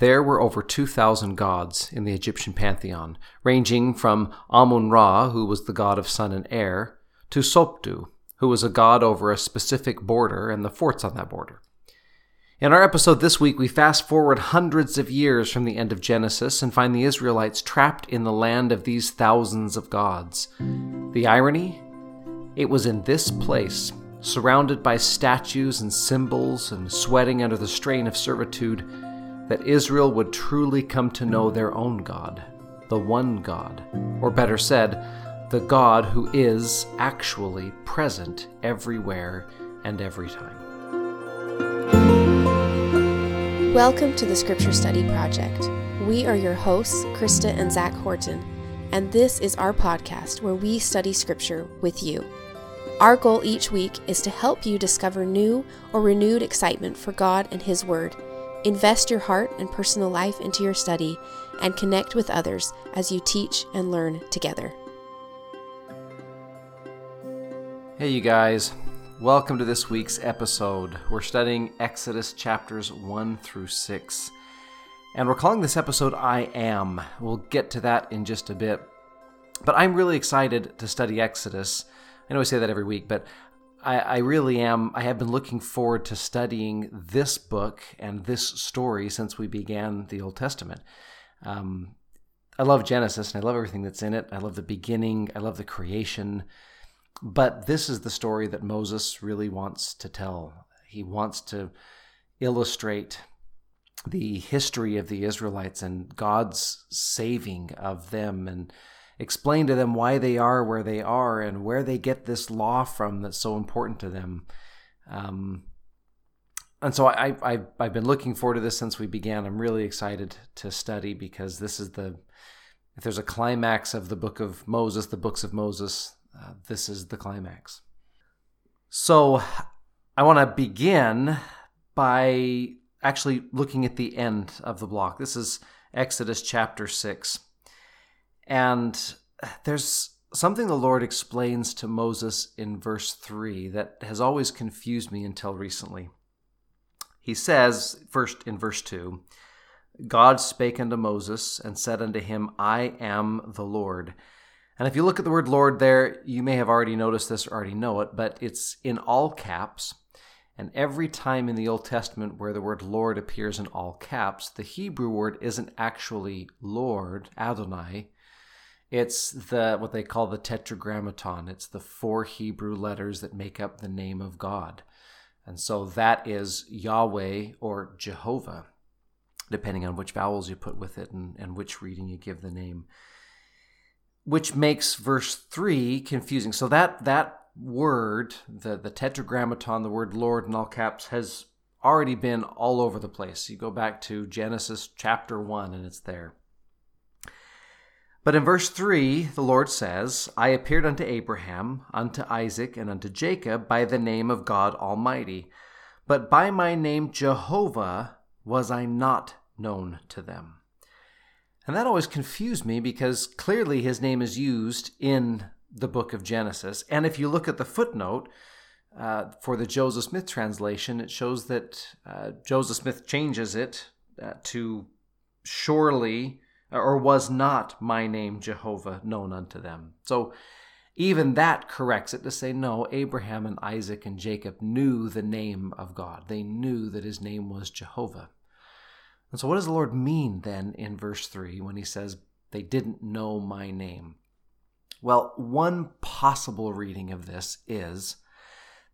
There were over 2,000 gods in the Egyptian pantheon, ranging from Amun Ra, who was the god of sun and air, to Sopdu, who was a god over a specific border and the forts on that border. In our episode this week, we fast forward hundreds of years from the end of Genesis and find the Israelites trapped in the land of these thousands of gods. The irony? It was in this place, surrounded by statues and symbols and sweating under the strain of servitude, that Israel would truly come to know their own God, the one God, or better said, the God who is actually present everywhere and every time. Welcome to the Scripture Study Project. We are your hosts, Krista and Zach Horton, and this is our podcast where we study Scripture with you. Our goal each week is to help you discover new or renewed excitement for God and His Word, invest your heart and personal life into your study, and connect with others as you teach and learn together. Hey, you guys. Welcome to this week's episode. We're studying Exodus chapters 1 through 6. And we're calling this episode I Am. We'll get to that in just a bit. But I'm really excited to study Exodus. I know I say that every week, but I, I really am. I have been looking forward to studying this book and this story since we began the Old Testament. Um, I love Genesis and I love everything that's in it. I love the beginning, I love the creation. But this is the story that Moses really wants to tell. He wants to illustrate the history of the Israelites and God's saving of them and explain to them why they are where they are and where they get this law from that's so important to them. Um, and so I, I, I've been looking forward to this since we began. I'm really excited to study because this is the, if there's a climax of the book of Moses, the books of Moses, uh, this is the climax. So I want to begin by actually looking at the end of the block. This is Exodus chapter 6. And there's something the Lord explains to Moses in verse 3 that has always confused me until recently. He says, first in verse 2, God spake unto Moses and said unto him, I am the Lord. And if you look at the word Lord there, you may have already noticed this or already know it, but it's in all caps. And every time in the Old Testament where the word Lord appears in all caps, the Hebrew word isn't actually Lord, Adonai. It's the what they call the tetragrammaton. It's the four Hebrew letters that make up the name of God. And so that is Yahweh or Jehovah, depending on which vowels you put with it and, and which reading you give the name which makes verse 3 confusing. So that that word, the the tetragrammaton, the word Lord in all caps has already been all over the place. You go back to Genesis chapter 1 and it's there. But in verse 3, the Lord says, I appeared unto Abraham, unto Isaac, and unto Jacob by the name of God Almighty. But by my name Jehovah was I not known to them. And that always confused me because clearly his name is used in the book of Genesis. And if you look at the footnote uh, for the Joseph Smith translation, it shows that uh, Joseph Smith changes it uh, to surely or was not my name Jehovah known unto them. So even that corrects it to say no, Abraham and Isaac and Jacob knew the name of God. They knew that his name was Jehovah. And so, what does the Lord mean then in verse 3 when he says, They didn't know my name? Well, one possible reading of this is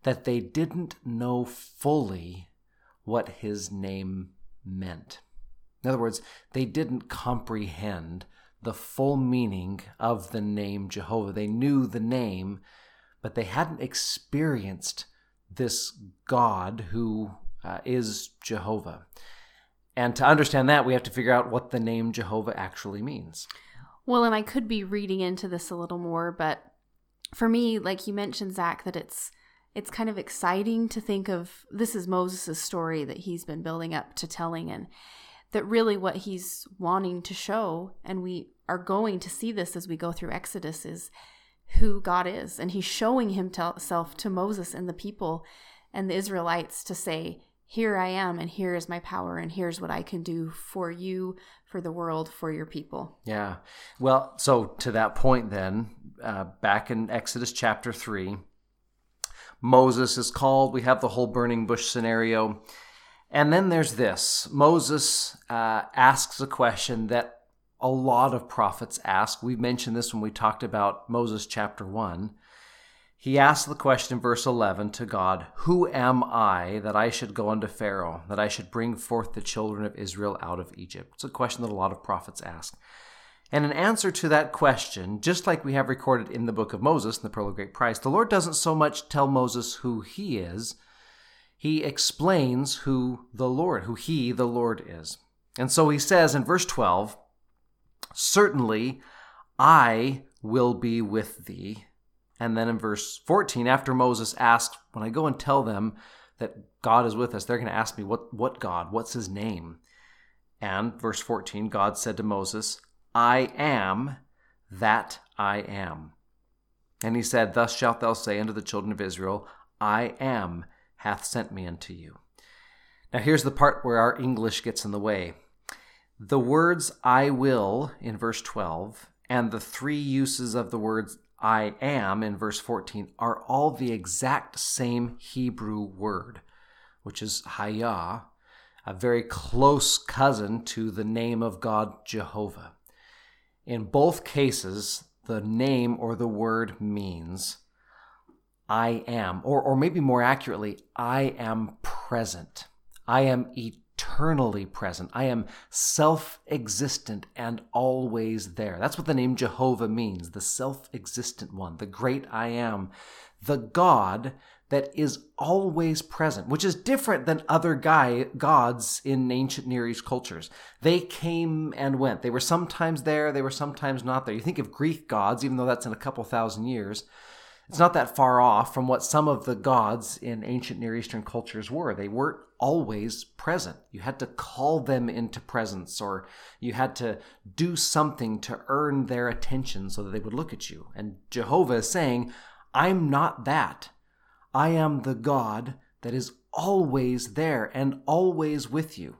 that they didn't know fully what his name meant. In other words, they didn't comprehend the full meaning of the name Jehovah. They knew the name, but they hadn't experienced this God who uh, is Jehovah. And to understand that, we have to figure out what the name Jehovah actually means. Well, and I could be reading into this a little more, but for me, like you mentioned, Zach, that it's it's kind of exciting to think of this is Moses' story that he's been building up to telling, and that really what he's wanting to show, and we are going to see this as we go through Exodus, is who God is, and he's showing himself to Moses and the people and the Israelites to say, here I am, and here is my power, and here's what I can do for you, for the world, for your people. Yeah. Well, so to that point, then, uh, back in Exodus chapter 3, Moses is called. We have the whole burning bush scenario. And then there's this Moses uh, asks a question that a lot of prophets ask. We mentioned this when we talked about Moses chapter 1. He asks the question in verse 11 to God, Who am I that I should go unto Pharaoh, that I should bring forth the children of Israel out of Egypt? It's a question that a lot of prophets ask. And in answer to that question, just like we have recorded in the book of Moses, in the Pearl of Great Price, the Lord doesn't so much tell Moses who he is, he explains who the Lord, who he, the Lord, is. And so he says in verse 12, Certainly I will be with thee. And then in verse 14, after Moses asked, When I go and tell them that God is with us, they're going to ask me, What, what God? What's his name? And verse 14, God said to Moses, I am that I am. And he said, Thus shalt thou say unto the children of Israel, I am hath sent me unto you. Now here's the part where our English gets in the way. The words I will in verse 12 and the three uses of the words I am in verse 14 are all the exact same Hebrew word, which is Hayah, a very close cousin to the name of God Jehovah. In both cases, the name or the word means I am, or, or maybe more accurately, I am present. I am eternally present. I am self existent and always there. That's what the name Jehovah means the self existent one, the great I am, the God that is always present, which is different than other guy, gods in ancient Near East cultures. They came and went. They were sometimes there, they were sometimes not there. You think of Greek gods, even though that's in a couple thousand years, it's not that far off from what some of the gods in ancient Near Eastern cultures were. They weren't always present. You had to call them into presence, or you had to do something to earn their attention so that they would look at you. And Jehovah is saying, I'm not that. I am the God that is always there and always with you.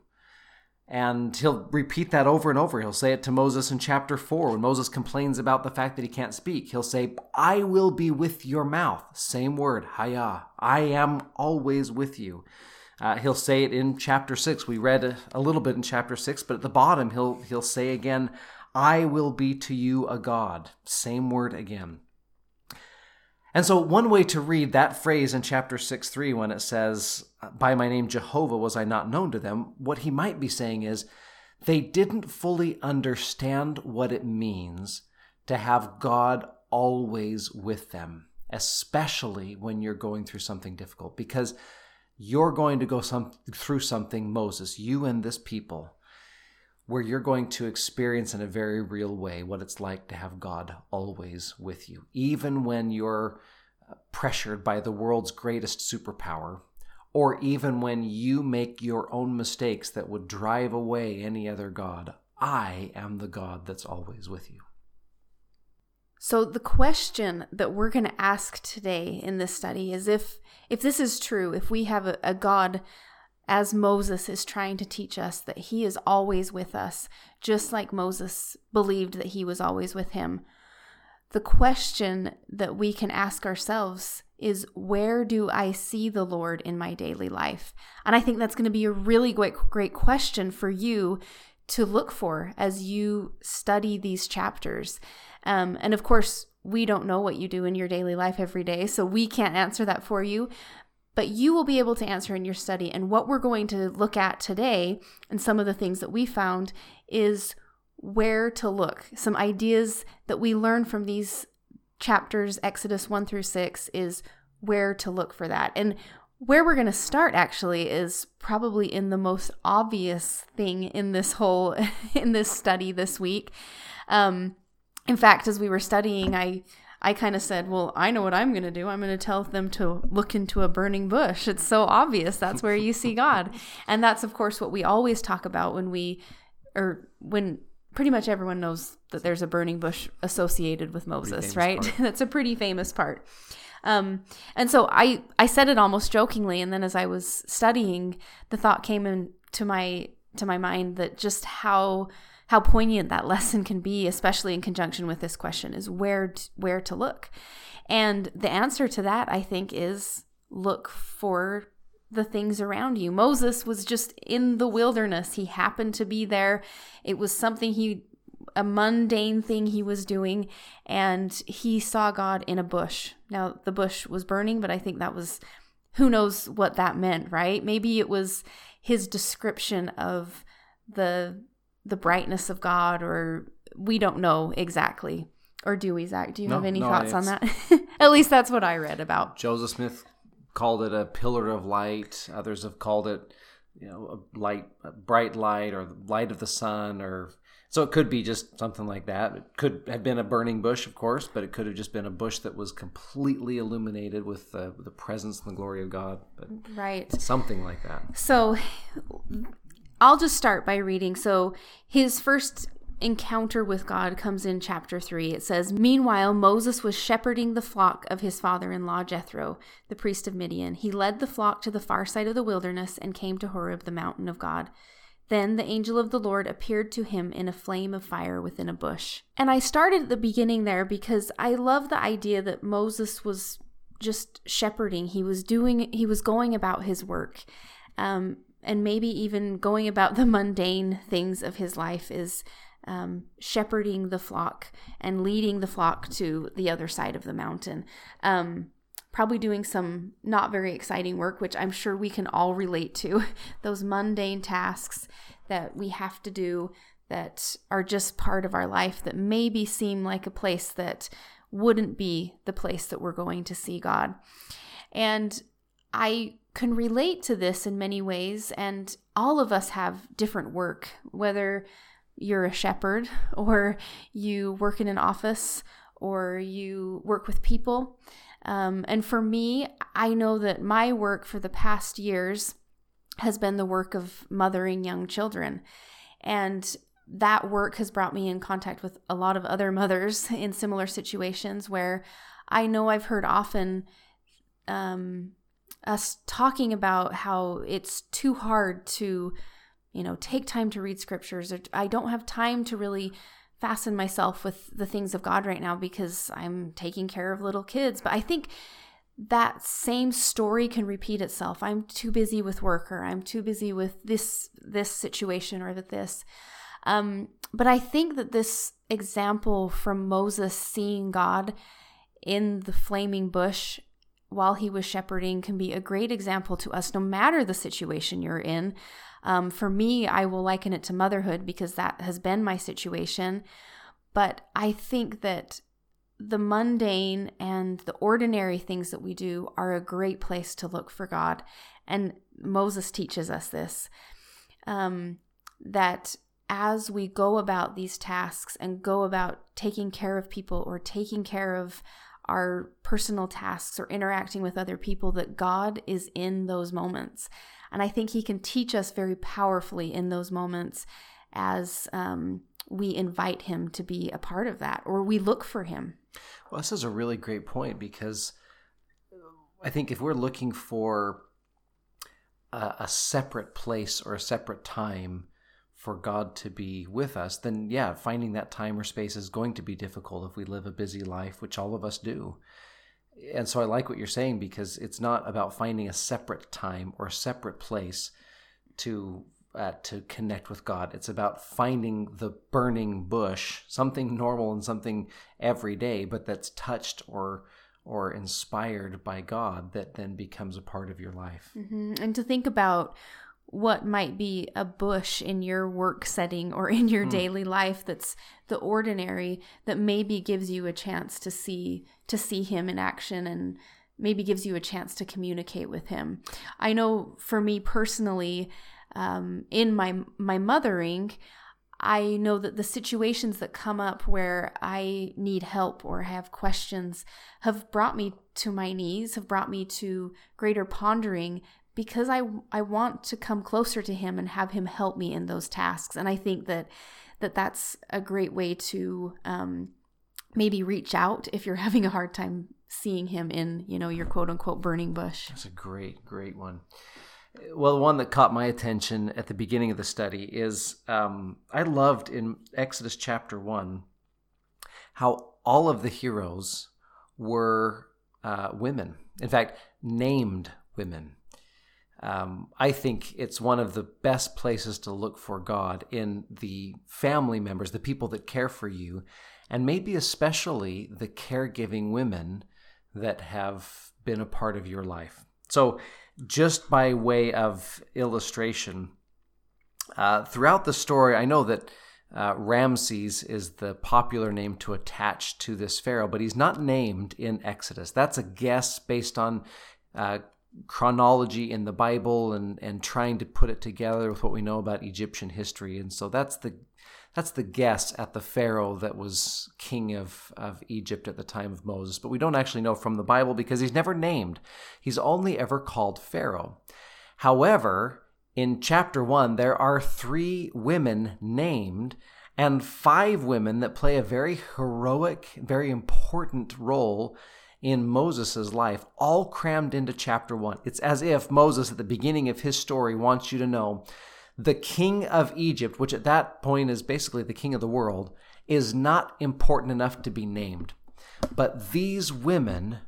And he'll repeat that over and over. He'll say it to Moses in chapter 4 when Moses complains about the fact that he can't speak. He'll say, I will be with your mouth. Same word, haya. I am always with you. Uh, he'll say it in chapter 6. We read a, a little bit in chapter 6, but at the bottom he'll, he'll say again, I will be to you a God. Same word again. And so, one way to read that phrase in chapter 6 3, when it says, By my name Jehovah was I not known to them, what he might be saying is, they didn't fully understand what it means to have God always with them, especially when you're going through something difficult, because you're going to go some, through something, Moses, you and this people, where you're going to experience in a very real way what it's like to have God always with you, even when you're uh, pressured by the world's greatest superpower, or even when you make your own mistakes that would drive away any other God. I am the God that's always with you. So the question that we're going to ask today in this study is if if this is true, if we have a, a God as Moses is trying to teach us that he is always with us, just like Moses believed that he was always with him. The question that we can ask ourselves is where do I see the Lord in my daily life? And I think that's going to be a really great, great question for you to look for as you study these chapters. Um, and of course, we don't know what you do in your daily life every day, so we can't answer that for you but you will be able to answer in your study. And what we're going to look at today, and some of the things that we found, is where to look. Some ideas that we learn from these chapters, Exodus 1 through 6, is where to look for that. And where we're going to start actually is probably in the most obvious thing in this whole in this study this week. Um, in fact, as we were studying, I I kind of said, Well, I know what I'm going to do. I'm going to tell them to look into a burning bush. It's so obvious. That's where you see God. And that's, of course, what we always talk about when we, or when pretty much everyone knows that there's a burning bush associated with Moses, right? that's a pretty famous part. Um, and so I I said it almost jokingly, and then as I was studying, the thought came into my to my mind that just how how poignant that lesson can be, especially in conjunction with this question, is where t- where to look. And the answer to that, I think, is look for the things around you. Moses was just in the wilderness. He happened to be there. It was something he a mundane thing he was doing and he saw God in a bush. Now the bush was burning, but I think that was who knows what that meant, right? Maybe it was his description of the the brightness of God or we don't know exactly. Or do we, Zach? Do you No, have any no, thoughts on that? At least that's what I read about. Joseph Smith called it a pillar of light. Others have called it, you know, a light, a bright light, or the light of the sun, or so it could be just something like that. It could have been a burning bush, of course, but it could have just been a bush that was completely illuminated with the, the presence and the glory of God. But Right. something like that. So I'll just start by reading. So his first encounter with God comes in chapter 3. It says, Meanwhile, Moses was shepherding the flock of his father in law Jethro, the priest of Midian. He led the flock to the far side of the wilderness and came to Horeb, the mountain of God. Then the angel of the Lord appeared to him in a flame of fire within a bush. And I started at the beginning there because I love the idea that Moses was just shepherding. He was doing, he was going about his work. Um, and maybe even going about the mundane things of his life is um, shepherding the flock and leading the flock to the other side of the mountain. Um, probably doing some not very exciting work, which I'm sure we can all relate to. Those mundane tasks that we have to do that are just part of our life that maybe seem like a place that wouldn't be the place that we're going to see God. And I can relate to this in many ways, and all of us have different work, whether you're a shepherd or you work in an office or you work with people. Um, and for me, I know that my work for the past years has been the work of mothering young children. And that work has brought me in contact with a lot of other mothers in similar situations where I know I've heard often um, us talking about how it's too hard to, you know, take time to read scriptures, or I don't have time to really fasten myself with the things of God right now because I'm taking care of little kids. But I think that same story can repeat itself. I'm too busy with work, or I'm too busy with this this situation, or that this. Um, but I think that this example from Moses seeing God in the flaming bush while he was shepherding can be a great example to us, no matter the situation you're in. Um, for me, I will liken it to motherhood because that has been my situation. But I think that the mundane and the ordinary things that we do are a great place to look for God. And Moses teaches us this um, that as we go about these tasks and go about taking care of people or taking care of our personal tasks or interacting with other people, that God is in those moments. And I think He can teach us very powerfully in those moments as um, we invite Him to be a part of that or we look for Him. Well, this is a really great point because I think if we're looking for a, a separate place or a separate time for God to be with us, then yeah, finding that time or space is going to be difficult if we live a busy life, which all of us do. And so I like what you're saying because it's not about finding a separate time or a separate place to uh, to connect with God. It's about finding the burning bush, something normal and something everyday, but that's touched or or inspired by God that then becomes a part of your life. hmm And to think about what might be a bush in your work setting or in your daily life that's the ordinary that maybe gives you a chance to see to see him in action and maybe gives you a chance to communicate with him. I know for me personally, um, in my my mothering, I know that the situations that come up where I need help or have questions have brought me to my knees, have brought me to greater pondering because I I want to come closer to him and have him help me in those tasks. And I think that that that's a great way to um, maybe reach out if you're having a hard time seeing him in, you know, your quote unquote burning bush. That's a great, great one. Well, the one that caught my attention at the beginning of the study is um, I loved in Exodus chapter 1 how all of the heroes were uh, women. In fact, named women. Um, I think it's one of the best places to look for God in the family members, the people that care for you, and maybe especially the caregiving women that have been a part of your life. So, just by way of illustration, uh, throughout the story, I know that uh, Ramses is the popular name to attach to this pharaoh, but he's not named in Exodus. That's a guess based on uh, chronology in the Bible and, and trying to put it together with what we know about Egyptian history. And so that's the that's the guess at the Pharaoh that was king of, of Egypt at the time of Moses. But we don't actually know from the Bible because he's never named. He's only ever called Pharaoh. However, in chapter one, there are three women named and five women that play a very heroic, very important role in Moses' life, all crammed into chapter one. It's as if Moses, at the beginning of his story, wants you to know the king of Egypt, which at that point is basically the king of the world, is not important enough to be named. But these women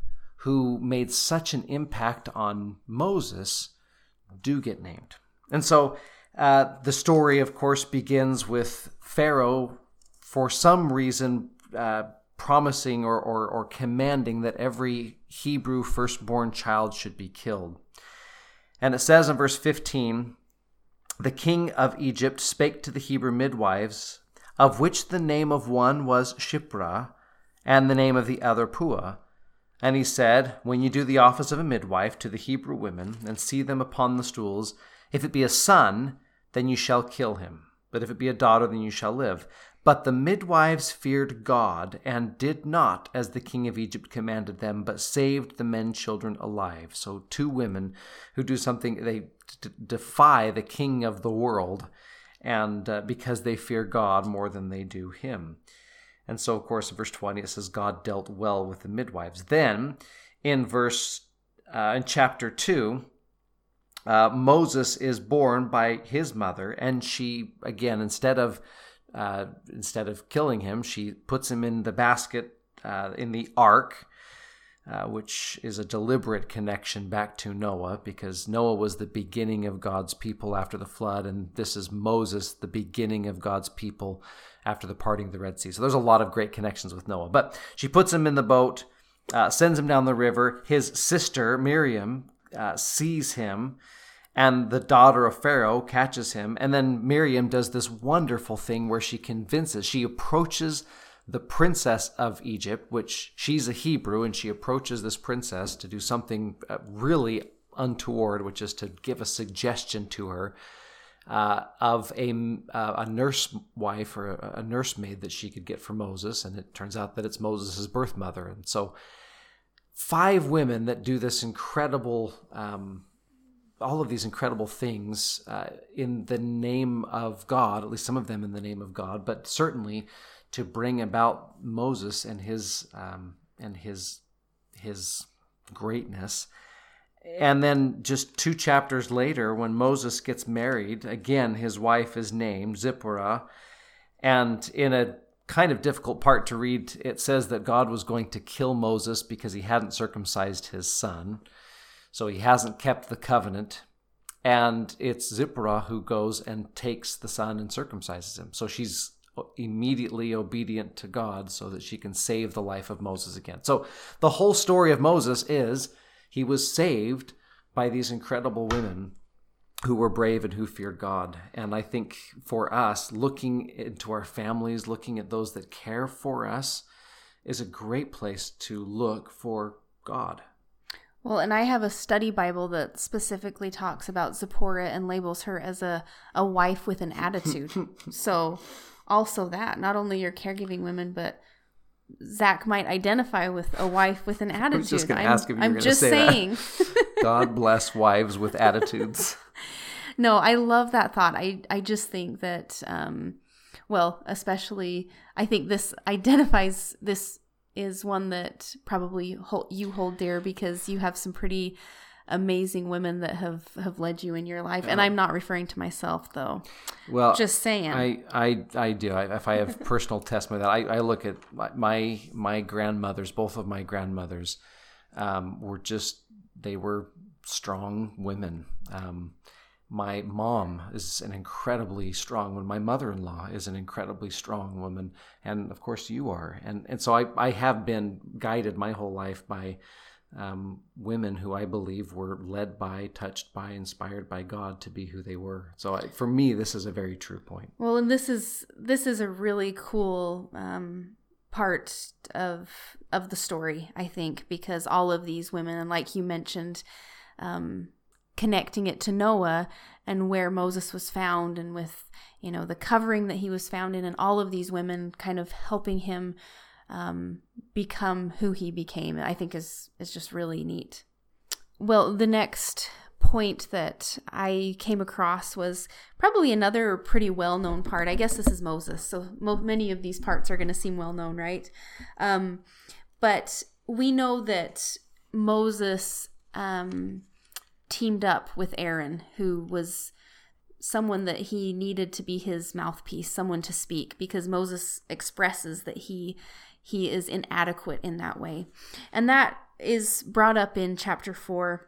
who made such an impact on Moses do get named. And so uh, the story, of course, begins with Pharaoh, for some reason, uh, promising or, or, or commanding that every Hebrew firstborn child should be killed. And it says in verse 15 The king of Egypt spake to the Hebrew midwives, of which the name of one was Shiphrah, and the name of the other Puah. And he said, When you do the office of a midwife to the Hebrew women, and see them upon the stools, if it be a son, then you shall kill him. But if it be a daughter, then you shall live. But the midwives feared God, and did not as the king of Egypt commanded them, but saved the men children alive. So, two women who do something, they d- defy the king of the world, and uh, because they fear God more than they do him. And so, of course, in verse 20, it says, God dealt well with the midwives. Then, in verse, uh, in chapter 2, uh, Moses is born by his mother, and she, again, instead of uh, instead of killing him, she puts him in the basket uh, in the ark, uh, which is a deliberate connection back to Noah, because Noah was the beginning of God's people after the flood, and this is Moses, the beginning of God's people after the parting of the Red Sea. So there's a lot of great connections with Noah. But she puts him in the boat, uh, sends him down the river. His sister, Miriam, uh, sees him and the daughter of Pharaoh catches him. And then Miriam does this wonderful thing where she convinces, she approaches the princess of Egypt, which she's a Hebrew, and she approaches this princess to do something uh, really untoward, which is to give a suggestion to her uh, of a, uh, a nurse wife or a, nursemaid that she could get for Moses. And it turns out that it's Moses' birth mother. And so, five women that do this incredible. Um, all of these incredible things uh, in the name of God, at least some of them in the name of God, but certainly to bring about Moses and his um, and his his greatness. And then just two chapters later, when Moses gets married, again his wife is named Zipporah, and in a kind of difficult part to read, it says that God was going to kill Moses because he hadn't circumcised his son. So he hasn't kept the covenant. And it's Zipporah who goes and takes the son and circumcises him. So she's immediately obedient to God so that she can save the life of Moses again. So the whole story of Moses is he was saved by these incredible women who were brave and who feared God. And I think for us, looking into our families, looking at those that care for us, is a great place to look for God. Well, and I have a study Bible that specifically talks about Zipporah and labels her as a, a wife with an attitude. so, also that, not only your caregiving women, but Zach might identify with a wife with an attitude. I was just going to ask if you I'm were just say saying. God bless wives with attitudes. no, I love that thought. I, I just think that, um, well, especially, I think this identifies this is one that probably hold, you hold dear because you have some pretty amazing women that have have led you in your life and i'm not referring to myself though Well, just saying I, I, I do. I, if I have personal testimony, that I, I look at my, my my grandmothers, both of my grandmothers, um, were just they were strong women. Um, my mom is an incredibly strong woman. My mother-in-law is an incredibly strong woman, and of course you are. And and so I, I have been guided my whole life by um, women who I believe were led by, touched by, inspired by God to be who they were. So I, for me, this is a very true point. Well, and this is this is a really cool um, part of of the story, I think, because all of these women, and like you mentioned, um, connecting it to Noah and where Moses was found, and with you know the covering that he was found in, and all of these women kind of helping him um, become who he became, I think is is just really neat. Well, the next point that I came across was probably another pretty well known part. I guess this is Moses, so mo- many of these parts are going to seem well known, right? Um, but we know that Moses um, teamed up with Aaron, who was someone that he needed to be his mouthpiece, someone to speak, because Moses expresses that he he is inadequate in that way. And that is brought up in chapter 4.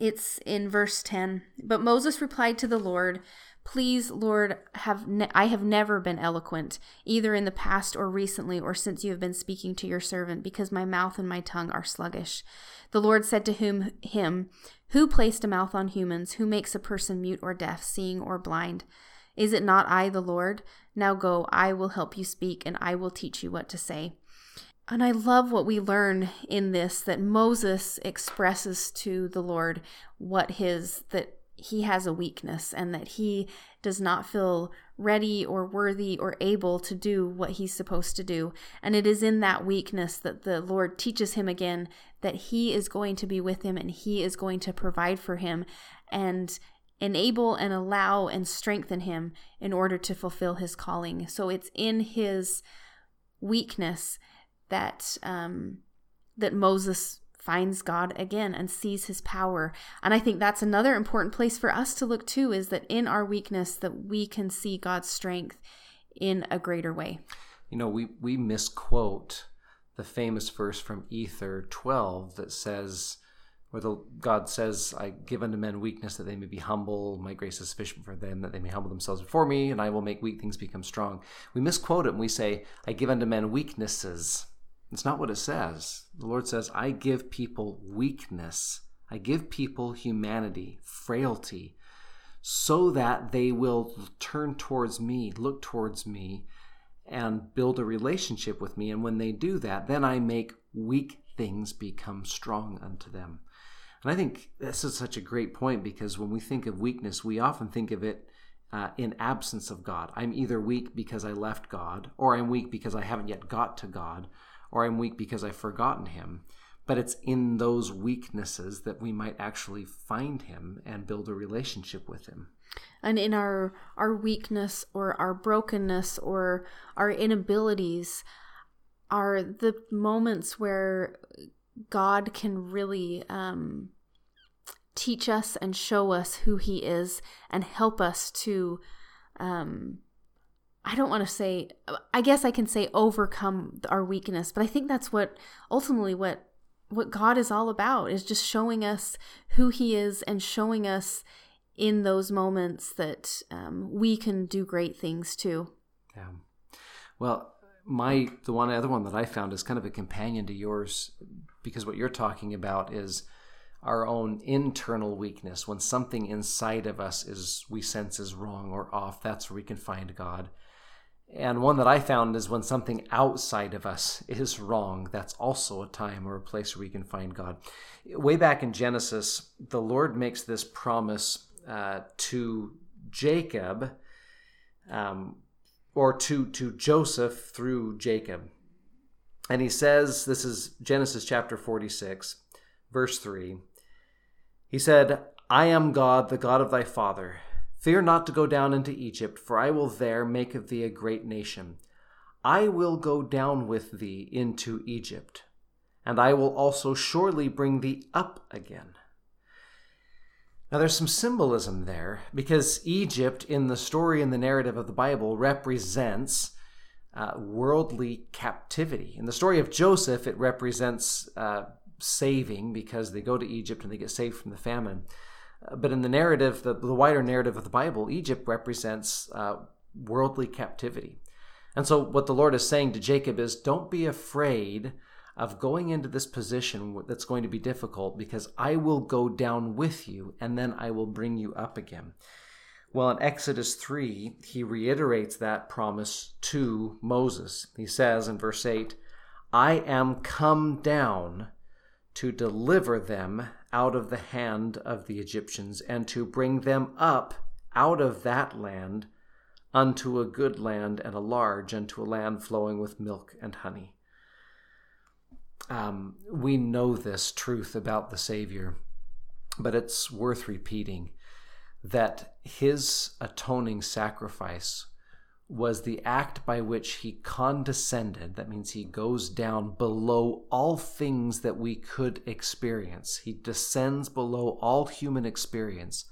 It's in verse 10. But Moses replied to the Lord, Please, Lord, have ne- I have never been eloquent, either in the past or recently, or since you have been speaking to your servant, because my mouth and my tongue are sluggish. The Lord said to whom, him, Who placed a mouth on humans? Who makes a person mute or deaf, seeing or blind? Is it not I, the Lord? Now go, I will help you speak, and I will teach you what to say. And I love what we learn in this that Moses expresses to the Lord what his, that he has a weakness and that he does not feel ready or worthy or able to do what he's supposed to do. And it is in that weakness that the Lord teaches him again that he is going to be with him and he is going to provide for him and enable and allow and strengthen him in order to fulfill his calling. So it's in his weakness that um, that Moses finds God again and sees his power. And I think that's another important place for us to look too is that in our weakness that we can see God's strength in a greater way. You know, we we misquote the famous verse from Ether 12 that says where the God says, I give unto men weakness that they may be humble. My grace is sufficient for them that they may humble themselves before me, and I will make weak things become strong. We misquote it and we say, I give unto men weaknesses. It's not what it says. The Lord says, I give people weakness. I give people humanity, frailty, so that they will turn towards me, look towards me, and build a relationship with me. And when they do that, then I make weak things become strong unto them. And I think this is such a great point because when we think of weakness, we often think of it uh, in absence of God. I'm either weak because I left God, or I'm weak because I haven't yet got to God, or I'm weak because I've forgotten Him. But it's in those weaknesses that we might actually find Him and build a relationship with Him. And in our our weakness or our brokenness or our inabilities are the moments where God can really um, teach us and show us who He is and help us to. Um, I don't want to say, I guess I can say overcome our weakness, but I think that's what ultimately what what God is all about is just showing us who He is and showing us in those moments that um, we can do great things too. Yeah. Well, my the one other one that I found is kind of a companion to yours because what you're talking about is our own internal weakness when something inside of us is we sense is wrong or off that's where we can find god and one that i found is when something outside of us is wrong that's also a time or a place where we can find god way back in genesis the lord makes this promise uh, to jacob um, or to to joseph through jacob and he says, this is Genesis chapter 46, verse 3. He said, I am God, the God of thy father. Fear not to go down into Egypt, for I will there make of thee a great nation. I will go down with thee into Egypt, and I will also surely bring thee up again. Now, there's some symbolism there because Egypt, in the story and the narrative of the Bible, represents uh, worldly captivity. In the story of Joseph, it represents uh, saving because they go to Egypt and they get saved from the famine. But in the narrative, the, the, wider narrative of the Bible, Egypt represents uh, worldly captivity. And so, what the Lord is saying to Jacob is don't be afraid of going into this position that's going to be difficult because I will go down with you and then I will bring you up again. Well, in Exodus 3, he reiterates that promise to Moses. He says in verse 8, I am come down to deliver them out of the hand of the Egyptians and to bring them up out of that land unto a good land and a large, unto a land flowing with milk and honey. Um, we know this truth about the Savior, but it's worth repeating that his atoning sacrifice was the act by which he condescended. That means he goes down below all things that we could experience. He descends below all human experience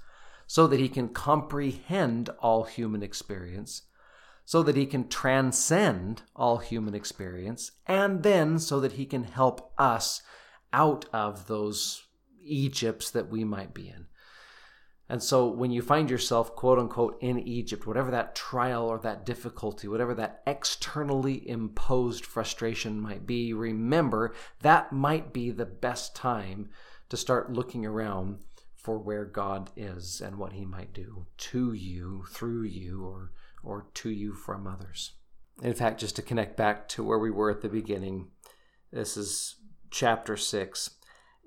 so that he can comprehend all human experience, so that he can transcend all human experience, and then so that he can help us out of those Egypts that we might be in. And so when you find yourself, quote unquote, in Egypt, whatever that trial or that difficulty, whatever that externally imposed frustration might be, remember that might be the best time to start looking around for where God is and what he might do to you, through you, or, or to you from others. In fact, just to connect back to where we were at the beginning, this is chapter 6.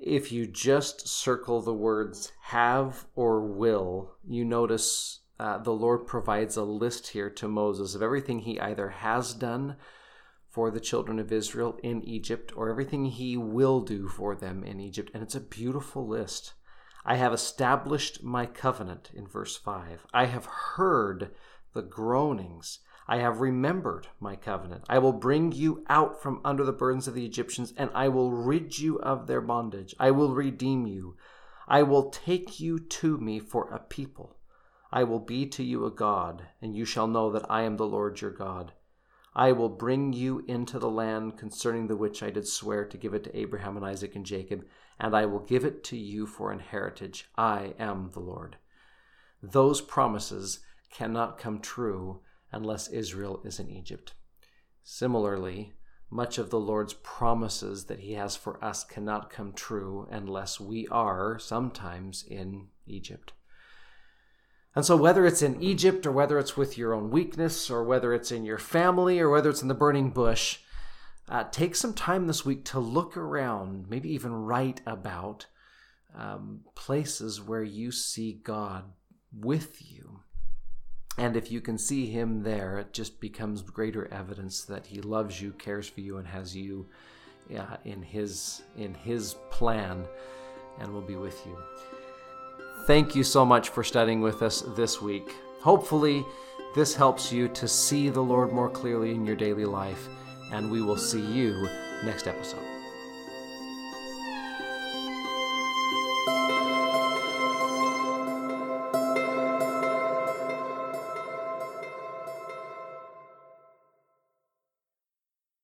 If you just circle the words have or will, you notice uh, the Lord provides a list here to Moses of everything he either has done for the children of Israel in Egypt or everything he will do for them in Egypt. And it's a beautiful list. I have established my covenant in verse 5. I have heard the groanings. I have remembered my covenant. I will bring you out from under the burdens of the Egyptians, and I will rid you of their bondage. I will redeem you. I will take you to me for a people. I will be to you a God, and you shall know that I am the Lord your God. I will bring you into the land concerning the which I did swear to give it to Abraham and Isaac and Jacob, and I will give it to you for an heritage. I am the Lord. Those promises cannot come true unless Israel is in Egypt. Similarly, much of the Lord's promises that He has for us cannot come true unless we are sometimes in Egypt. And so, whether it's in Egypt or whether it's with your own weakness or whether it's in your family or whether it's in the burning bush, uh, take some time this week to look around, maybe even write about um, places where you see God with you. And if you can see Him there, it just becomes greater evidence that He loves you, cares for you, and has you uh, in His in His plan, and will be with you. Thank you so much for studying with us this week. Hopefully, this helps you to see the Lord more clearly in your daily life, and we will see you next episode.